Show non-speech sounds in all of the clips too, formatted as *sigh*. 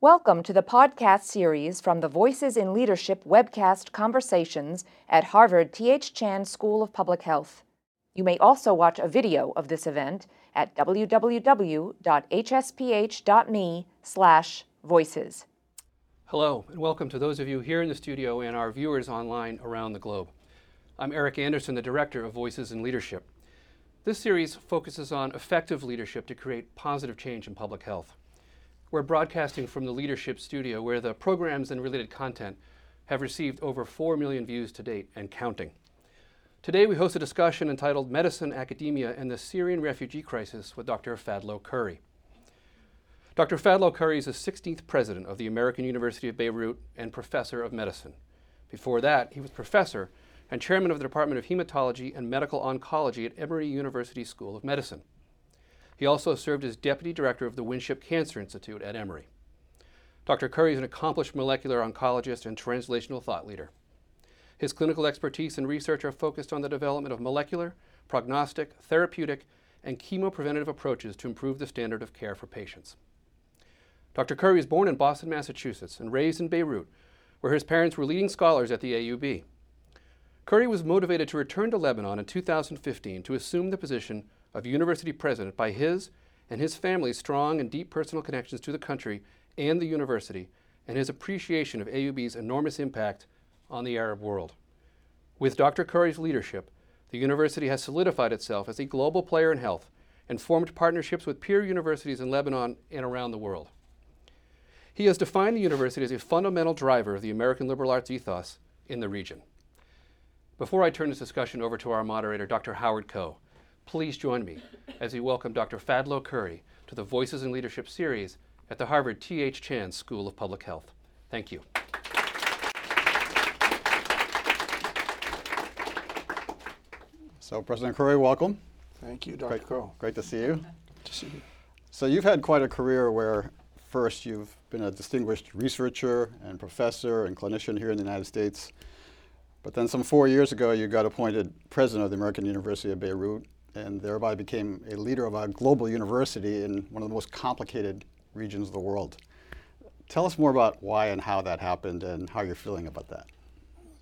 Welcome to the podcast series from the Voices in Leadership webcast conversations at Harvard T.H. Chan School of Public Health. You may also watch a video of this event at www.hsph.me/voices. Hello, and welcome to those of you here in the studio and our viewers online around the globe. I'm Eric Anderson, the Director of Voices in Leadership. This series focuses on effective leadership to create positive change in public health. We're broadcasting from the Leadership Studio, where the programs and related content have received over 4 million views to date and counting. Today, we host a discussion entitled Medicine, Academia, and the Syrian Refugee Crisis with Dr. Fadlo Khuri. Dr. Fadlo Khuri is the 16th president of the American University of Beirut and professor of medicine. Before that, he was professor and chairman of the Department of Hematology and Medical Oncology at Emory University School of Medicine. He also served as deputy director of the Winship Cancer Institute at Emory. Dr. Khuri is an accomplished molecular oncologist and translational thought leader. His clinical expertise and research are focused on the development of molecular, prognostic, therapeutic, and chemopreventative approaches to improve the standard of care for patients. Dr. Khuri was born in Boston, Massachusetts, and raised in Beirut, where his parents were leading scholars at the AUB. Khuri was motivated to return to Lebanon in 2015 to assume the position of university president by his and his family's strong and deep personal connections to the country and the university, and his appreciation of AUB's enormous impact on the Arab world. With Dr. Khuri's leadership, the university has solidified itself as a global player in health and formed partnerships with peer universities in Lebanon and around the world. He has defined the university as a fundamental driver of the American liberal arts ethos in the region. Before I turn this discussion over to our moderator, Dr. Howard Koh, Please join me as we welcome Dr. Fadlo Khuri to the Voices in Leadership series at the Harvard T.H. Chan School of Public Health. Thank you. So, President Khuri, welcome. Thank you, Dr. Great, Crow. great to see you. Good to see you. So, you've had quite a career where first you've been a distinguished researcher and professor and clinician here in the United States. But then, some four years ago, you got appointed president of the American University of Beirut and thereby became a leader of a global university in one of the most complicated regions of the world. Tell us more about why and how that happened and how you're feeling about that.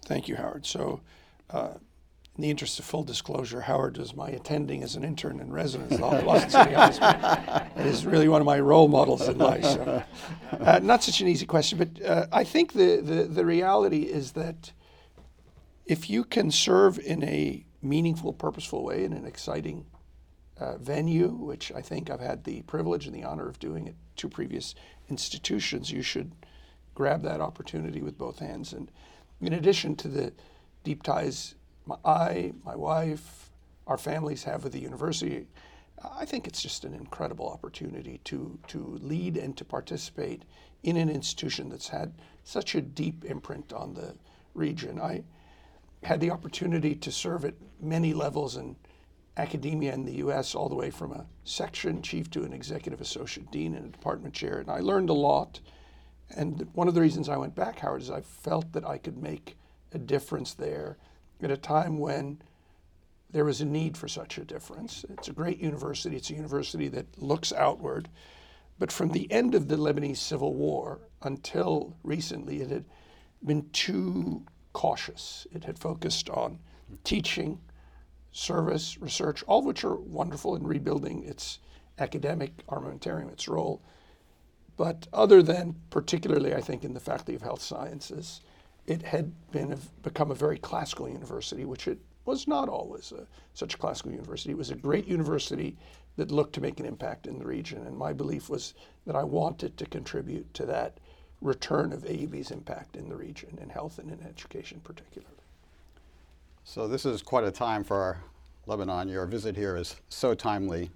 Thank you, Howard. So, uh, in the interest of full disclosure, Howard was my attending as an intern in residence at Boston City. *laughs* It is really one of my role models in life. So. Uh, not such an easy question, but uh, I think the, the, the reality is that if you can serve in a meaningful, purposeful way in an exciting uh, venue, which I think I've had the privilege and the honor of doing at two previous institutions, you should grab that opportunity with both hands. And in addition to the deep ties my, I, my wife, our families have with the university, I think it's just an incredible opportunity to, to lead and to participate in an institution that's had such a deep imprint on the region. I, had the opportunity to serve at many levels in academia in the US, all the way from a section chief to an executive associate dean and a department chair. And I learned a lot. And one of the reasons I went back, Howard, is I felt that I could make a difference there at a time when there was a need for such a difference. It's a great university, it's a university that looks outward. But from the end of the Lebanese civil war until recently, it had been too cautious. It had focused on teaching, service, research, all of which are wonderful in rebuilding its academic armamentarium, its role. But other than, particularly, I think, in the Faculty of Health Sciences, it had been become a very classical university, which it was not always a, such a classical university. It was a great university that looked to make an impact in the region, and my belief was that I wanted to contribute to that return of AUB's impact in the region, in health and in education particularly. So this is quite a time for Lebanon. Your visit here is so timely.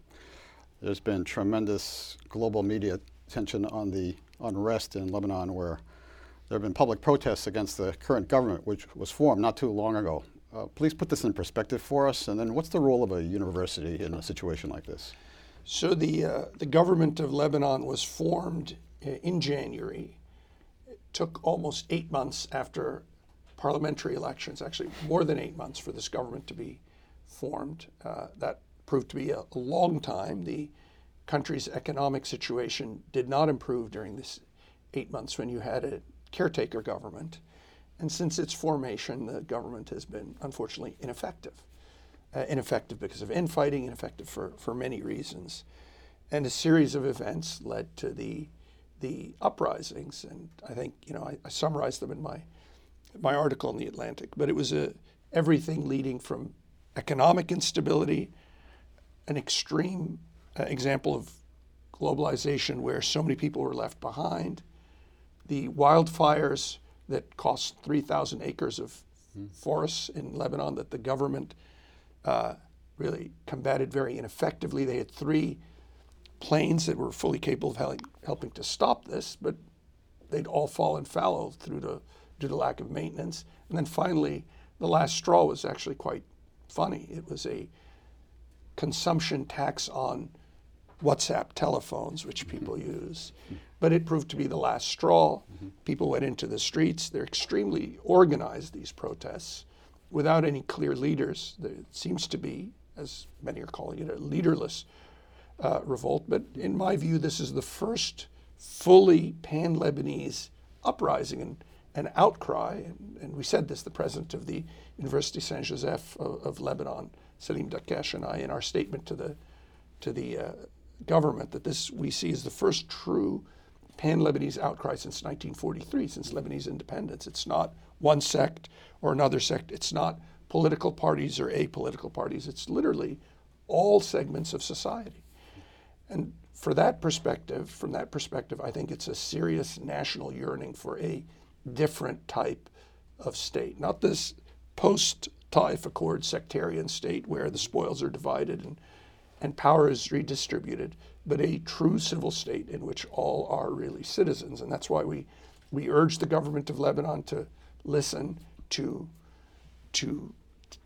There's been tremendous global media attention on the unrest in Lebanon where there have been public protests against the current government, which was formed not too long ago. Uh, please put this in perspective for us, and then what's the role of a university in a situation like this? So the uh, the government of Lebanon was formed uh, in January took almost eight months after parliamentary elections, actually more than eight months for this government to be formed. Uh, that proved to be a, long time. The country's economic situation did not improve during this eight months when you had a caretaker government. And since its formation, the government has been unfortunately ineffective. Uh, ineffective because of infighting, ineffective for, for many reasons. And a series of events led to the, the uprisings. And I think, you know, I, I summarized them in my, my article in The Atlantic. But it was a, everything leading from economic instability, an extreme uh, example of globalization where so many people were left behind, the wildfires that cost 3,000 acres of forests in Lebanon that the government uh, really combated very ineffectively. They had three planes that were fully capable of helping, helping to stop this, but they'd all fallen fallow through the, due to lack of maintenance. And then finally, the last straw was actually quite funny. It was a consumption tax on WhatsApp telephones, which people mm-hmm. use. But it proved to be the last straw. Mm-hmm. People went into the streets. They're extremely organized, these protests, without any clear leaders. There seems to be, as many are calling it, a leaderless uh, revolt. But in my view, this is the first fully pan Lebanese uprising and, and outcry. And, and, we said this, the president of the University Saint Joseph of, of Lebanon, Salim Dakkash, and I, in our statement to the, to the uh, government, that this we see as the first true pan Lebanese outcry since 1943, since Lebanese independence. It's not one sect or another sect, it's not political parties or apolitical parties, it's literally all segments of society. And for that perspective, from that perspective, I think it's a serious national yearning for a different type of state, not this post Taif Accord sectarian state where the spoils are divided and, and power is redistributed, but a true civil state in which all are really citizens. And that's why we, we urge the government of Lebanon to listen, to, to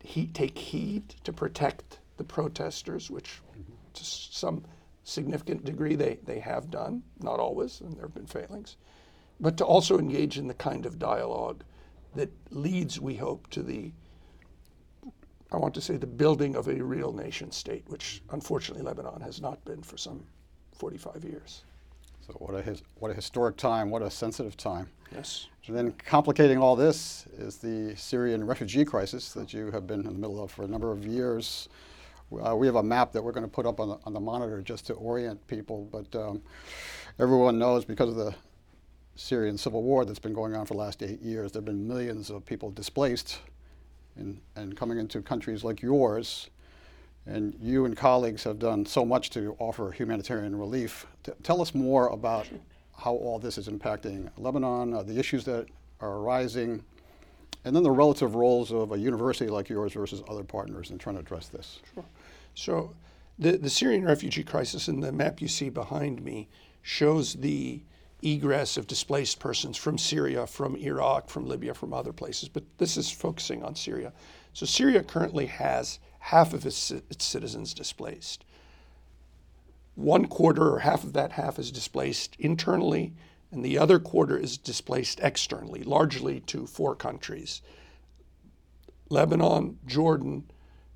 he, take heed, to protect the protesters, which to some significant degree they, they have done, not always, and there have been failings, but to also engage in the kind of dialogue that leads, we hope, to the, I want to say, the building of a real nation state, which unfortunately Lebanon has not been for some 45 years. So what a, his, what a historic time, what a sensitive time. Yes. And then complicating all this is the Syrian refugee crisis that you have been in the middle of for a number of years. Uh, we have a map that we're going to put up on the, on the monitor just to orient people, but um, everyone knows because of the Syrian civil war that's been going on for the last eight years, there have been millions of people displaced in, and coming into countries like yours. And you and colleagues have done so much to offer humanitarian relief. T- tell us more about how all this is impacting Lebanon, uh, the issues that are arising, and then the relative roles of a university like yours versus other partners in trying to address this. Sure. So, the, the Syrian refugee crisis and the map you see behind me shows the egress of displaced persons from Syria, from Iraq, from Libya, from other places. But this is focusing on Syria. So, Syria currently has half of its, its citizens displaced. One quarter or half of that half is displaced internally, and the other quarter is displaced externally, largely to four countries Lebanon, Jordan,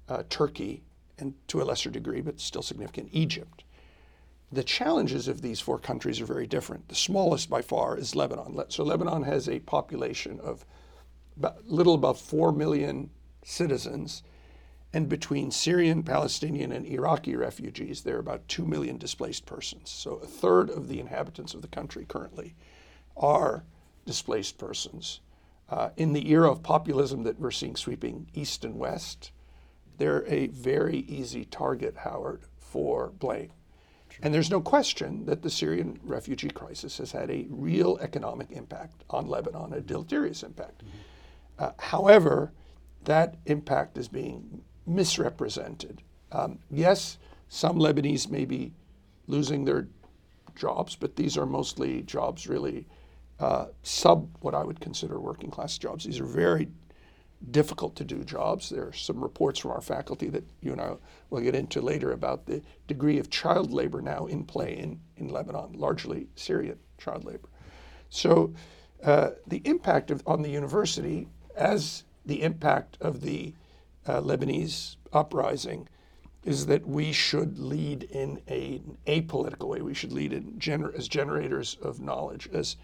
uh, Turkey, and to a lesser degree, but still significant, Egypt. The challenges of these four countries are very different. The smallest by far is Lebanon. So Lebanon has a population of about, little above 4 million citizens. And between Syrian, Palestinian, and Iraqi refugees, there are about 2 million displaced persons. So a third of the inhabitants of the country currently are displaced persons. Uh, in the era of populism that we're seeing sweeping east and west, they're a very easy target, Howard, for blame. And there's no question that the Syrian refugee crisis has had a real economic impact on Lebanon, a deleterious impact. Mm-hmm. Uh, however, that impact is being misrepresented. Um, yes, some Lebanese may be losing their jobs, but these are mostly jobs really uh, sub what I would consider working class jobs. These are very difficult to do jobs. There are some reports from our faculty that you and I will get into later about the degree of child labor now in play in, in Lebanon, largely Syrian child labor. So uh, the impact of, on the university, as the impact of the uh, Lebanese uprising, is that we should lead in a, an apolitical way. We should lead in gener- as generators of knowledge, as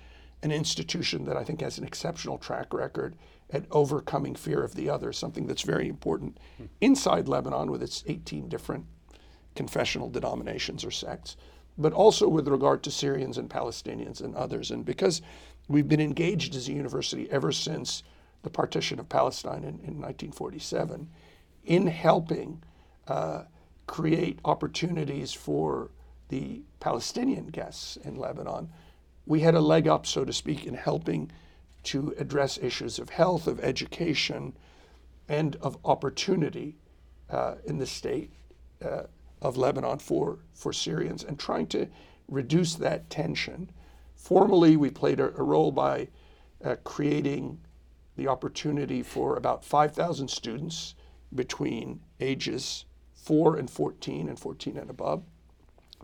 an institution that I think has an exceptional track record at overcoming fear of the other, something that's very important inside Lebanon with its 18 different confessional denominations or sects, but also with regard to Syrians and Palestinians and others. And because we've been engaged as a university ever since the partition of Palestine in, in 1947 in helping uh, create opportunities for the Palestinian guests in Lebanon, we had a leg up, so to speak, in helping to address issues of health, of education, and of opportunity uh, in the state uh, of Lebanon for, for Syrians and trying to reduce that tension. Formally, we played a, a role by uh, creating the opportunity for about 5,000 students between ages 4 and 14 and 14 and above,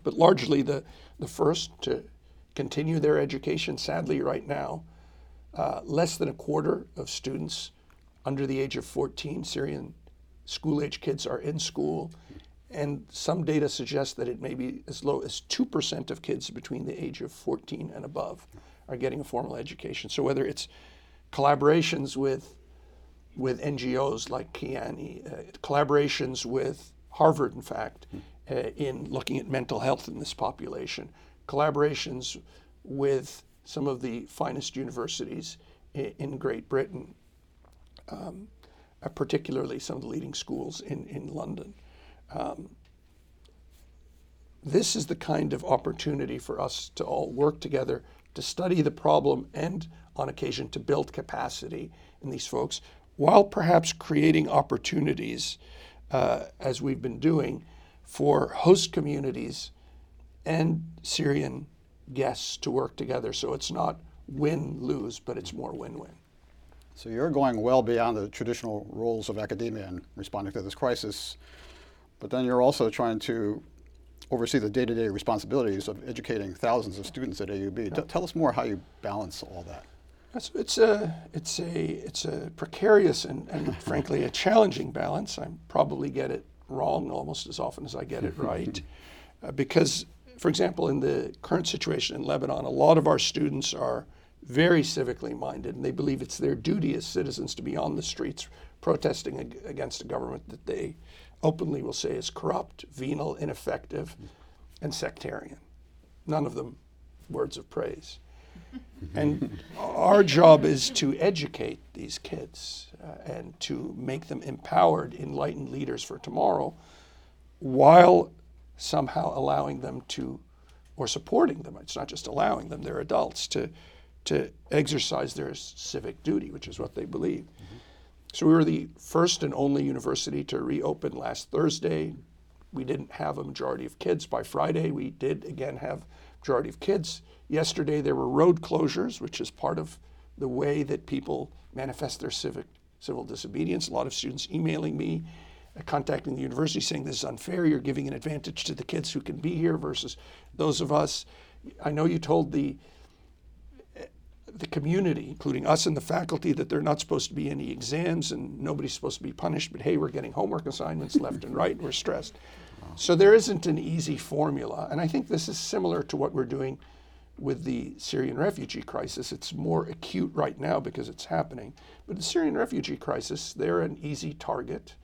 but largely the, the first to continue their education. Sadly, right now, uh, less than a quarter of students under the age of 14, Syrian school age kids, are in school. And some data suggests that it may be as low as 2% of kids between the age of 14 and above are getting a formal education. So whether it's collaborations with with NGOs like Kayany, uh, collaborations with Harvard, in fact, uh, in looking at mental health in this population, collaborations with some of the finest universities in, in Great Britain, um, uh, particularly some of the leading schools in, in London. Um, this is the kind of opportunity for us to all work together to study the problem and, on occasion, to build capacity in these folks, while perhaps creating opportunities, uh, as we've been doing, for host communities and Syrian guests to work together. So it's not win lose, but it's more win win. So you're going well beyond the traditional roles of academia in responding to this crisis, but then you're also trying to oversee the day-to-day responsibilities of educating thousands of students at AUB. T- tell us more how you balance all that. It's, it's a it's a it's a precarious and, and *laughs* frankly a challenging balance. I probably get it wrong almost as often as I get it right, *laughs* uh, because, for example, in the current situation in Lebanon, a lot of our students are very civically minded, and they believe it's their duty as citizens to be on the streets protesting ag- against a government that they openly will say is corrupt, venal, ineffective, and sectarian. None of them words of praise. *laughs* and our job is to educate these kids uh, and to make them empowered, enlightened leaders for tomorrow, while somehow allowing them to, or supporting them. It's not just allowing them; they're adults to to exercise their civic duty, which is what they believe. Mm-hmm. So we were the first and only university to reopen last Thursday. We didn't have a majority of kids by Friday. We did again have majority of kids. Yesterday there were road closures, which is part of the way that people manifest their civic civil disobedience. A lot of students emailing me, uh, contacting the university saying this is unfair. You're giving an advantage to the kids who can be here versus those of us. I know you told the the community, including us and the faculty, that there are not supposed to be any exams and nobody's supposed to be punished, but hey, we're getting homework assignments left and right, and we're stressed. So there isn't an easy formula. And I think this is similar to what we're doing with the Syrian refugee crisis. It's more acute right now because it's happening. But the Syrian refugee crisis, they're an easy target.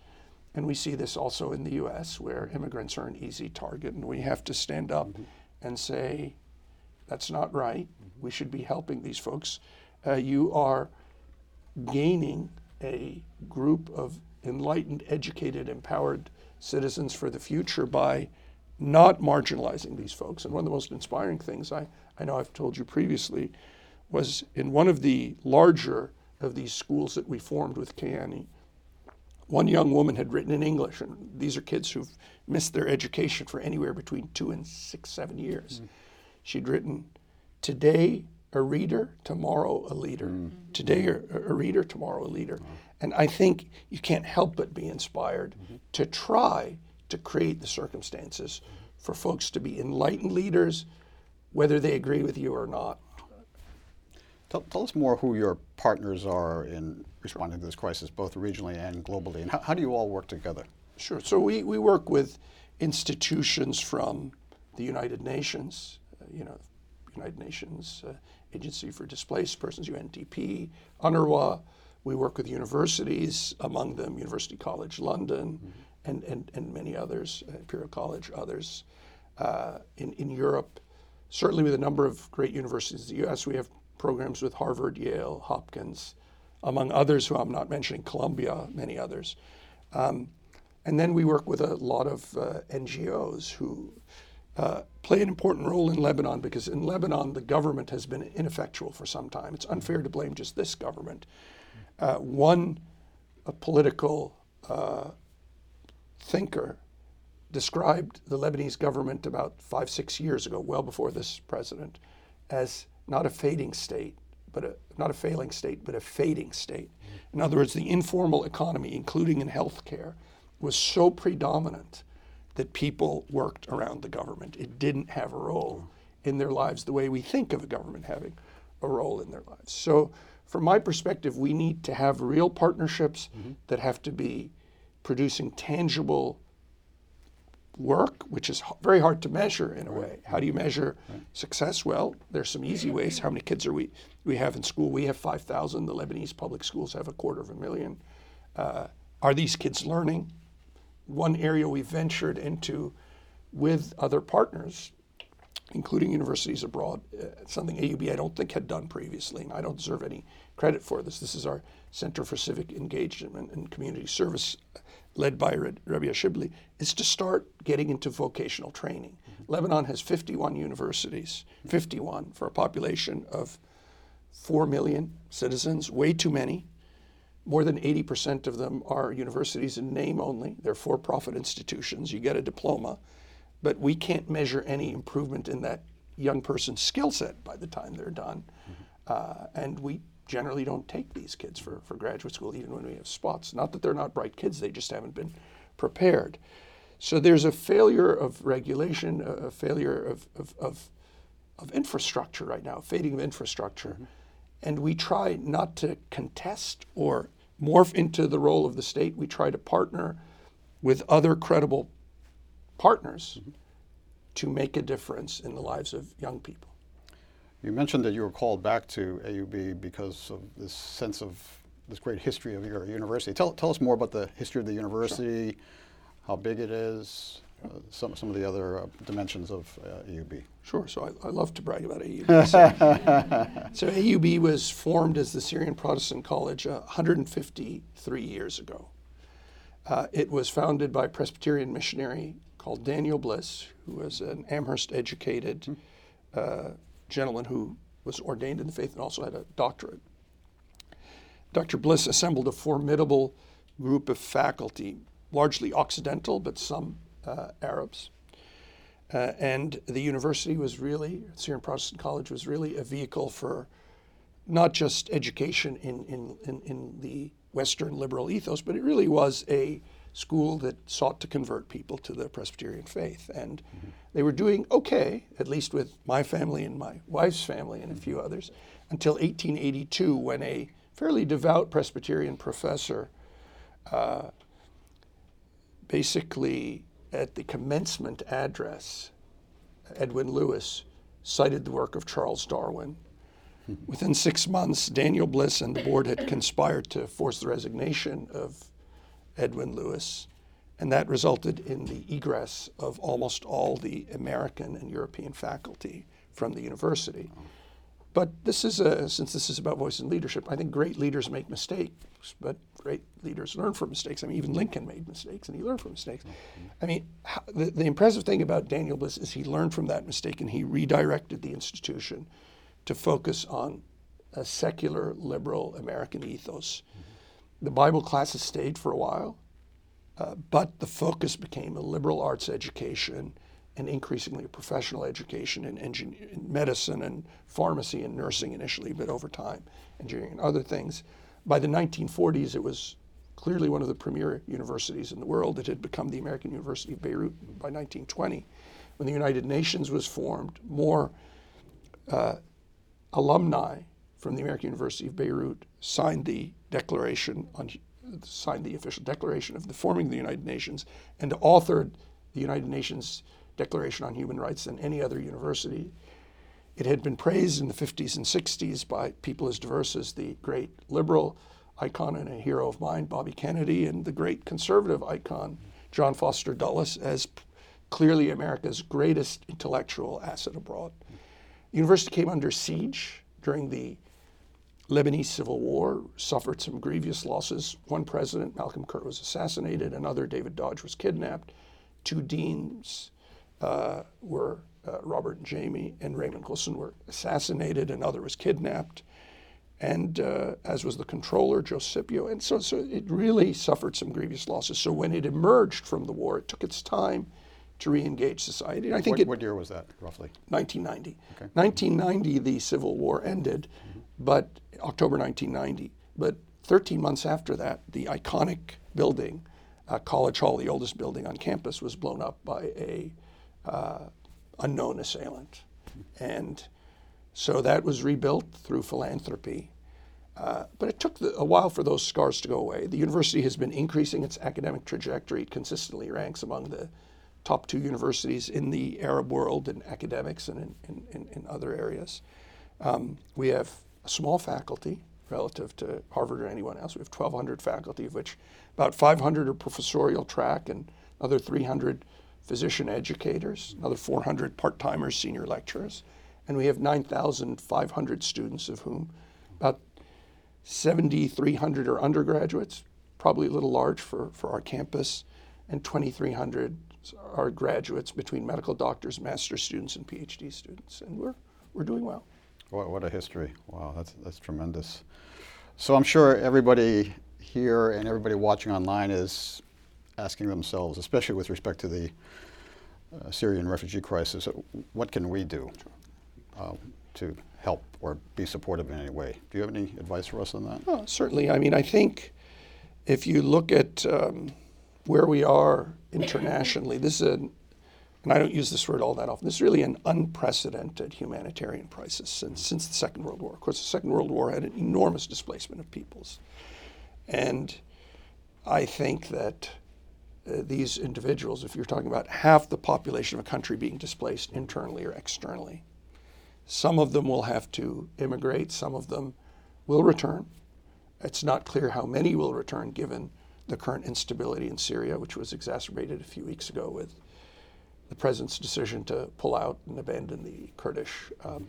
And we see this also in the US, where immigrants are an easy target. And we have to stand up mm-hmm. and say, that's not right. We should be helping these folks. Uh, you are gaining a group of enlightened, educated, empowered citizens for the future by not marginalizing these folks. And one of the most inspiring things I, I know I've told you previously was in one of the larger of these schools that we formed with Kayany, one young woman had written in English, and these are kids who've missed their education for anywhere between two and six, seven years. Mm. She'd written, Today a reader, tomorrow a leader. Mm. Today a, a, reader, tomorrow a leader. And I think you can't help but be inspired mm-hmm. to try to create the circumstances for folks to be enlightened leaders, whether they agree with you or not. Tell, tell us more who your partners are in responding to this crisis, both regionally and globally, and how, how do you all work together? Sure. So we, we work with institutions from the United Nations, uh, you know, United Nations uh, Agency for Displaced Persons, UNDP, UNRWA. We work with universities, among them University College London mm-hmm. and, and, and many others, uh, Imperial College, others uh, in, in Europe. Certainly with a number of great universities in the US, we have programs with Harvard, Yale, Hopkins, among others who I'm not mentioning, Columbia, many others. Um, and then we work with a lot of uh, NGOs who uh, play an important role in Lebanon because in Lebanon the government has been ineffectual for some time. It's unfair to blame just this government. Uh, one political uh, thinker described the Lebanese government about five, six years ago, well before this president, as not a fading state, but a, not a failing state, but a fading state. In other words, the informal economy, including in healthcare, was so predominant that people worked around the government. It didn't have a role in their lives the way we think of a government having a role in their lives. So, from my perspective, we need to have real partnerships mm-hmm. that have to be producing tangible work, which is very hard to measure in a way. How do you measure right. success? Well, there's some easy ways. How many kids are we we have in school? We have 5,000. The Lebanese public schools have a quarter of a million. Uh, are these kids learning? One area we ventured into with other partners, including universities abroad, uh, something AUB I don't think had done previously, and I don't deserve any credit for this. This is our Center for Civic Engagement and Community Service led by Rabih Shibli, is to start getting into vocational training. Mm-hmm. Lebanon has 51 universities, 51 for a population of 4 million citizens, way too many. More than 80% of them are universities in name only. They're for profit institutions. You get a diploma, but we can't measure any improvement in that young person's skill set by the time they're done. Mm-hmm. Uh, and we generally don't take these kids for, for graduate school, even when we have spots. Not that they're not bright kids, they just haven't been prepared. So there's a failure of regulation, a, failure of, of, of, of, infrastructure right now, fading of infrastructure. Mm-hmm. And we try not to contest or morph into the role of the state. We try to partner with other credible partners mm-hmm. to make a difference in the lives of young people. You mentioned that you were called back to AUB because of this sense of this great history of your university. Tell, tell us more about the history of the university, sure. how big it is, some, some of the other uh, dimensions of uh, AUB. Sure. So I, I, love to brag about AUB. So, *laughs* so, AUB was formed as the Syrian Protestant College 153 years ago. Uh, it was founded by a Presbyterian missionary called Daniel Bliss, who was an Amherst educated mm gentleman who was ordained in the faith and also had a doctorate. Dr. Bliss assembled a formidable group of faculty, largely Occidental, but some uh, Arabs. Uh, and the university was really, Syrian Protestant College was really a vehicle for not just education in, in, in, in the Western liberal ethos, but it really was a school that sought to convert people to the Presbyterian faith. And mm-hmm. they were doing okay, at least with my family and my wife's family and a few others, until 1882 when a fairly devout Presbyterian professor uh, basically at the commencement address, Edwin Lewis cited the work of Charles Darwin. *laughs* Within six months, Daniel Bliss and the board had conspired to force the resignation of Edwin Lewis, and that resulted in the egress of almost all the American and European faculty from the university. But this is a, since this is about voice and leadership, I think great leaders make mistakes, but great leaders learn from mistakes. I mean, even Lincoln made mistakes and he learned from mistakes. I mean, how, the, the impressive thing about Daniel Bliss is he learned from that mistake and he redirected the institution to focus on a secular, liberal American ethos. Mm-hmm the Bible classes stayed for a while, uh, but the focus became a liberal arts education and increasingly professional education in, engineer, in medicine and pharmacy and nursing initially, but over time, engineering and other things. By the 1940s, it was clearly one of the premier universities in the world. It had become the American University of Beirut by 1920. When the United Nations was formed, more uh, alumni from the American University of Beirut signed the Declaration on signed the official declaration of the forming of the United Nations and authored the United Nations Declaration on Human Rights than any other university. It had been praised in the 50s and 60s by people as diverse as the great liberal icon and a hero of mine, Bobby Kennedy, and the great conservative icon, John Foster Dulles, as clearly America's greatest intellectual asset abroad. The university came under siege during the Lebanese civil war, suffered some grievous losses. One president, Malcolm Kerr, was assassinated, another, David Dodge, was kidnapped. Two deans uh, were uh, Robert and Jamie and Raymond Wilson were assassinated, another was kidnapped, and uh, as was the controller, Joe Cicippio. And so, so it really suffered some grievous losses. So when it emerged from the war, it took its time to re-engage society. And I think What, it, what year was that, roughly? 1990. 1990, the Civil War ended, but October 1990. But 13 months after that, the iconic building, uh, College Hall, the oldest building on campus, was blown up by a uh, unknown assailant, and so that was rebuilt through philanthropy. Uh, but it took the, a while for those scars to go away. The university has been increasing its academic trajectory. It consistently ranks among the top two universities in the Arab world in academics and in, in, in, in other areas. Um, we have a small faculty relative to Harvard or anyone else. We have 1,200 faculty, of which about 500 are professorial track and another 300 physician educators, another 400 part timers, senior lecturers. And we have 9,500 students, of whom about 7,300 are undergraduates, probably a little large for, for our campus, and 2,300 are graduates between medical doctors, master's students, and PhD students. And we're, we're doing well. What, what a history. Wow, that's, that's tremendous. So I'm sure everybody here and everybody watching online is asking themselves, especially with respect to the uh, Syrian refugee crisis, uh, what can we do uh, to help or be supportive in any way? Do you have any advice for us on that? Well, certainly. I mean, I think if you look at um, where we are internationally, this is an, and I don't use this word all that often, this is really an unprecedented humanitarian crisis since, since the Second World War. Of course, the Second World War had an enormous displacement of peoples. And I think that these individuals, if you're talking about half the population of a country being displaced internally or externally, some of them will have to immigrate, some of them will return. It's not clear how many will return given the current instability in Syria, which was exacerbated a few weeks ago with the president's decision to pull out and abandon the Kurdish um,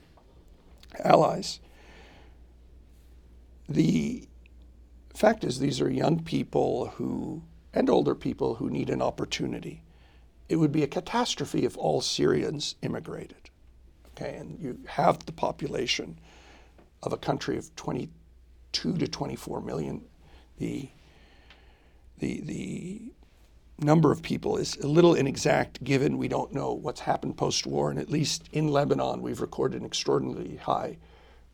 allies. The fact is, these are young people who, and older people who need an opportunity. It would be a catastrophe if all Syrians immigrated. Okay, and you have the population of a country of 22 to 24 million. The the the number of people is a little inexact given we don't know what's happened post war. And at least in Lebanon, we've recorded an extraordinarily high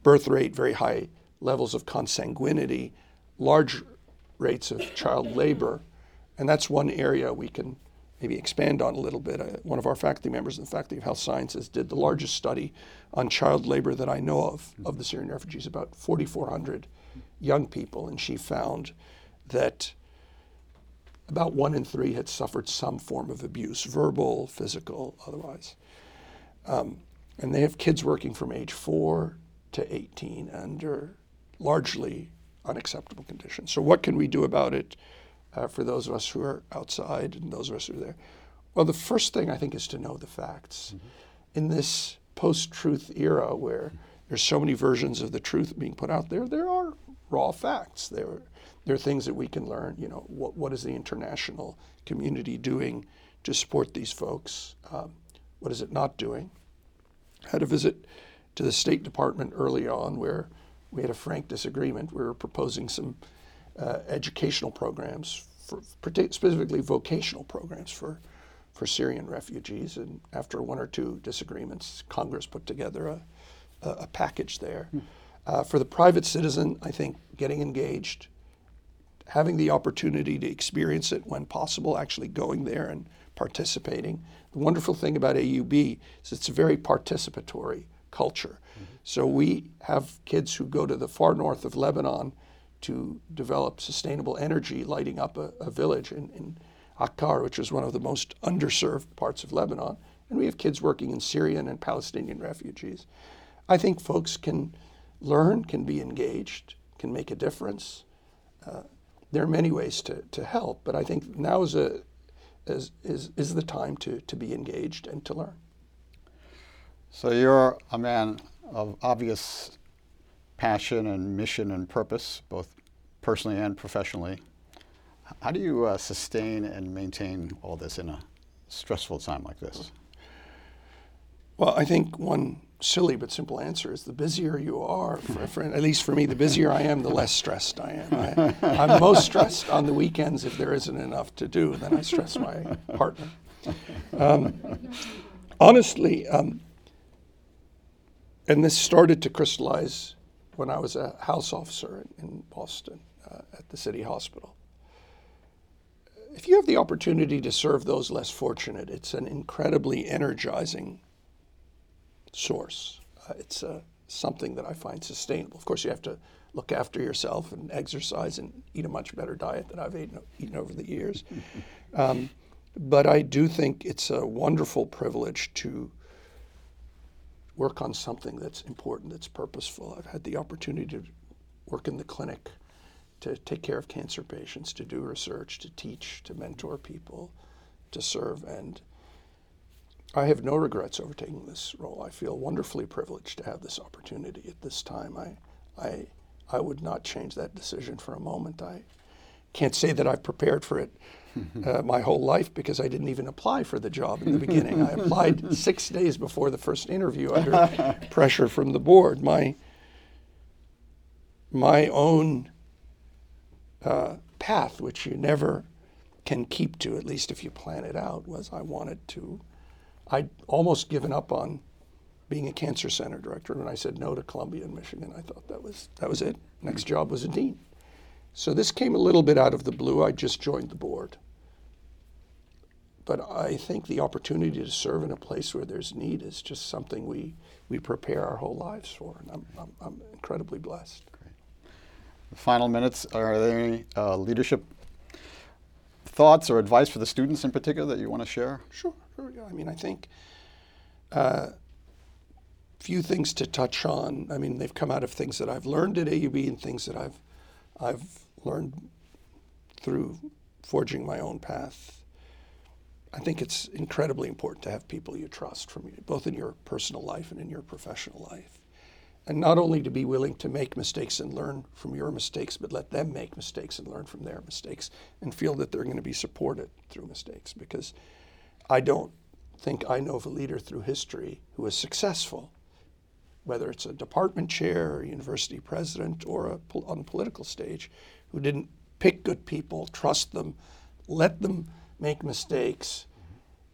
birth rate, very high levels of consanguinity, large rates of child labor. And that's one area we can maybe expand on a little bit. Uh, one of our faculty members in the Faculty of Health Sciences did the largest study on child labor that I know of of the Syrian refugees, about 4,400 young people, and she found that about one in three had suffered some form of abuse, verbal, physical, otherwise. Um, and they have kids working from age four to 18 under largely unacceptable conditions. So, what can we do about it uh, for those of us who are outside and those of us who are there? Well, the first thing I think is to know the facts. Mm-hmm. In this post truth era where there's so many versions of the truth being put out there, there are raw facts. There there are things that we can learn. You know, what, what is the international community doing to support these folks? Um, what is it not doing? I had a visit to the State Department early on where we had a frank disagreement. We were proposing some uh, educational programs, for, specifically vocational programs for, for Syrian refugees. And after one or two disagreements, Congress put together a, a, a package there. Hmm. Uh, for the private citizen, I think getting engaged, having the opportunity to experience it when possible, actually going there and participating. The wonderful thing about AUB is it's a very participatory culture. Mm-hmm. So we have kids who go to the far north of Lebanon to develop sustainable energy lighting up a, a village in, in Akkar, which is one of the most underserved parts of Lebanon. And we have kids working in Syrian and Palestinian refugees. I think folks can learn, can be engaged, can make a difference. Uh, there are many ways to, to help, but I think now is, a, is, is, is the time to, to be engaged and to learn. So you're a man of obvious passion and mission and purpose, both personally and professionally. How do you uh, sustain and maintain all this in a stressful time like this? Well, I think one silly but simple answer is the busier you are, for, for, at least for me, the busier I am, the less stressed I am. I, am most stressed on the weekends if there isn't enough to do. Then I stress my partner. Um, honestly, um, and this started to crystallize when I was a house officer in, Boston uh, at the city hospital. If you have the opportunity to serve those less fortunate, it's an incredibly energizing source. Uh, it's uh, something that I find sustainable. Of course, you have to look after yourself and exercise and eat a much better diet than I've eaten, eaten over the years. *laughs* Um, but I do think it's a wonderful privilege to work on something that's important, that's purposeful. I've had the opportunity to work in the clinic, to take care of cancer patients, to do research, to teach, to mentor people, to serve. And I have no regrets over taking this role. I feel wonderfully privileged to have this opportunity at this time. I, I, I would not change that decision for a moment. I can't say that I've prepared for it *laughs* uh, my whole life because I didn't even apply for the job in the beginning. I applied *laughs* six days before the first interview under *laughs* pressure from the board. My my own uh, path, which you never can keep to, at least if you plan it out, was I wanted to. I'd almost given up on being a cancer center director when I said no to Columbia in Michigan. I thought that was that was it. Next job was a dean. So this came a little bit out of the blue. I just joined the board. But I think the opportunity to serve in a place where there's need is just something we, we prepare our whole lives for. And I'm, I'm, I'm incredibly blessed. Great. The final minutes, are there any uh, leadership thoughts or advice for the students in particular that you want to share? Sure, sure. Yeah. I mean, I think uh, few things to touch on. I mean, they've come out of things that I've learned at AUB and things that I've I've learned through forging my own path. I think it's incredibly important to have people you trust from you, both in your personal life and in your professional life. And not only to be willing to make mistakes and learn from your mistakes, but let them make mistakes and learn from their mistakes and feel that they're going to be supported through mistakes. Because I don't think I know of a leader through history who is successful, whether it's a department chair or university president or a, on a political stage, who didn't pick good people, trust them, let them make mistakes,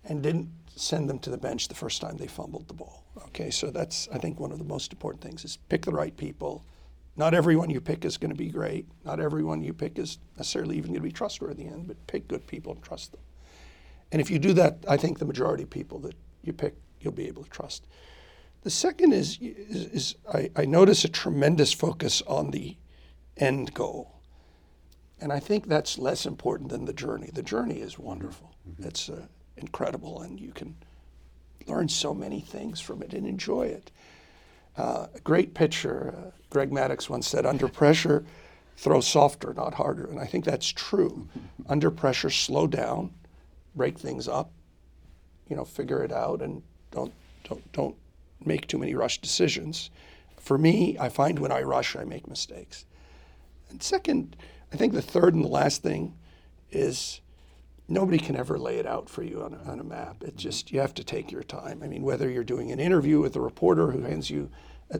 and didn't send them to the bench the first time they fumbled the ball. Okay, so that's I think one of the most important things is pick the right people. Not everyone you pick is going to be great. Not everyone you pick is necessarily even going to be trustworthy in, but pick good people and trust them. And if you do that, I think the majority of people that you pick, you'll be able to trust. The second is, is, is I, I notice a tremendous focus on the end goal. And I think that's less important than the journey. The journey is wonderful. Mm-hmm. It's uh, incredible, and you can learn so many things from it and enjoy it. Uh, a great pitcher, uh, Greg Maddux once said, under pressure, throw softer, not harder. And I think that's true. under pressure, slow down, break things up, you know, figure it out, and don't, don't, don't make too many rush decisions. For me, I find when I rush, I make mistakes. And second, I think the third and the last thing is nobody can ever lay it out for you on a, on a map. It just, you have to take your time. I mean, whether you're doing an interview with a reporter who hands you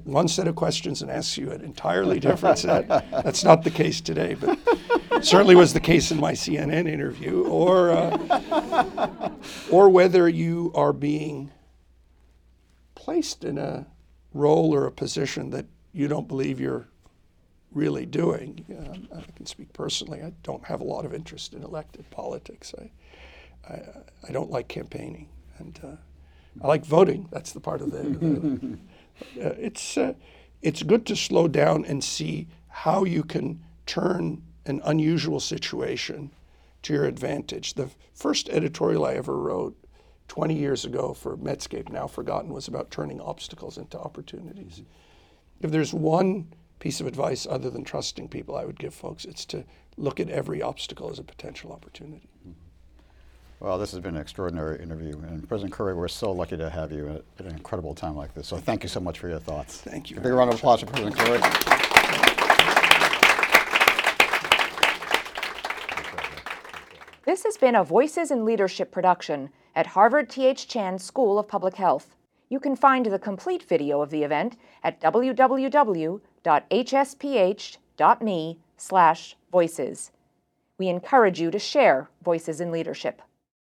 one set of questions and asks you an entirely different set. *laughs* That's not the case today, but certainly was the case in my CNN interview. Or, uh, *laughs* or whether you are being placed in a role or a position that you don't believe you're really doing. Uh, I can speak personally. I don't have a lot of interest in elected politics. I, I, I don't like campaigning, and uh, I like voting. That's the part of the. the uh, it's uh, it's good to slow down and see how you can turn an unusual situation to your advantage. The first editorial I ever wrote 20 years ago for Medscape, now forgotten, was about turning obstacles into opportunities. If there's one piece of advice other than trusting people I would give folks, it's to look at every obstacle as a potential opportunity. Well, this has been an extraordinary interview. And President Khuri, we're so lucky to have you at, at an incredible time like this. So thank you so much for your thoughts. Thank you A big round of applause for President Khuri. This has been a Voices in Leadership production at Harvard T.H. Chan School of Public Health. You can find the complete video of the event at www.hsph.me/voices. We encourage you to share Voices in Leadership.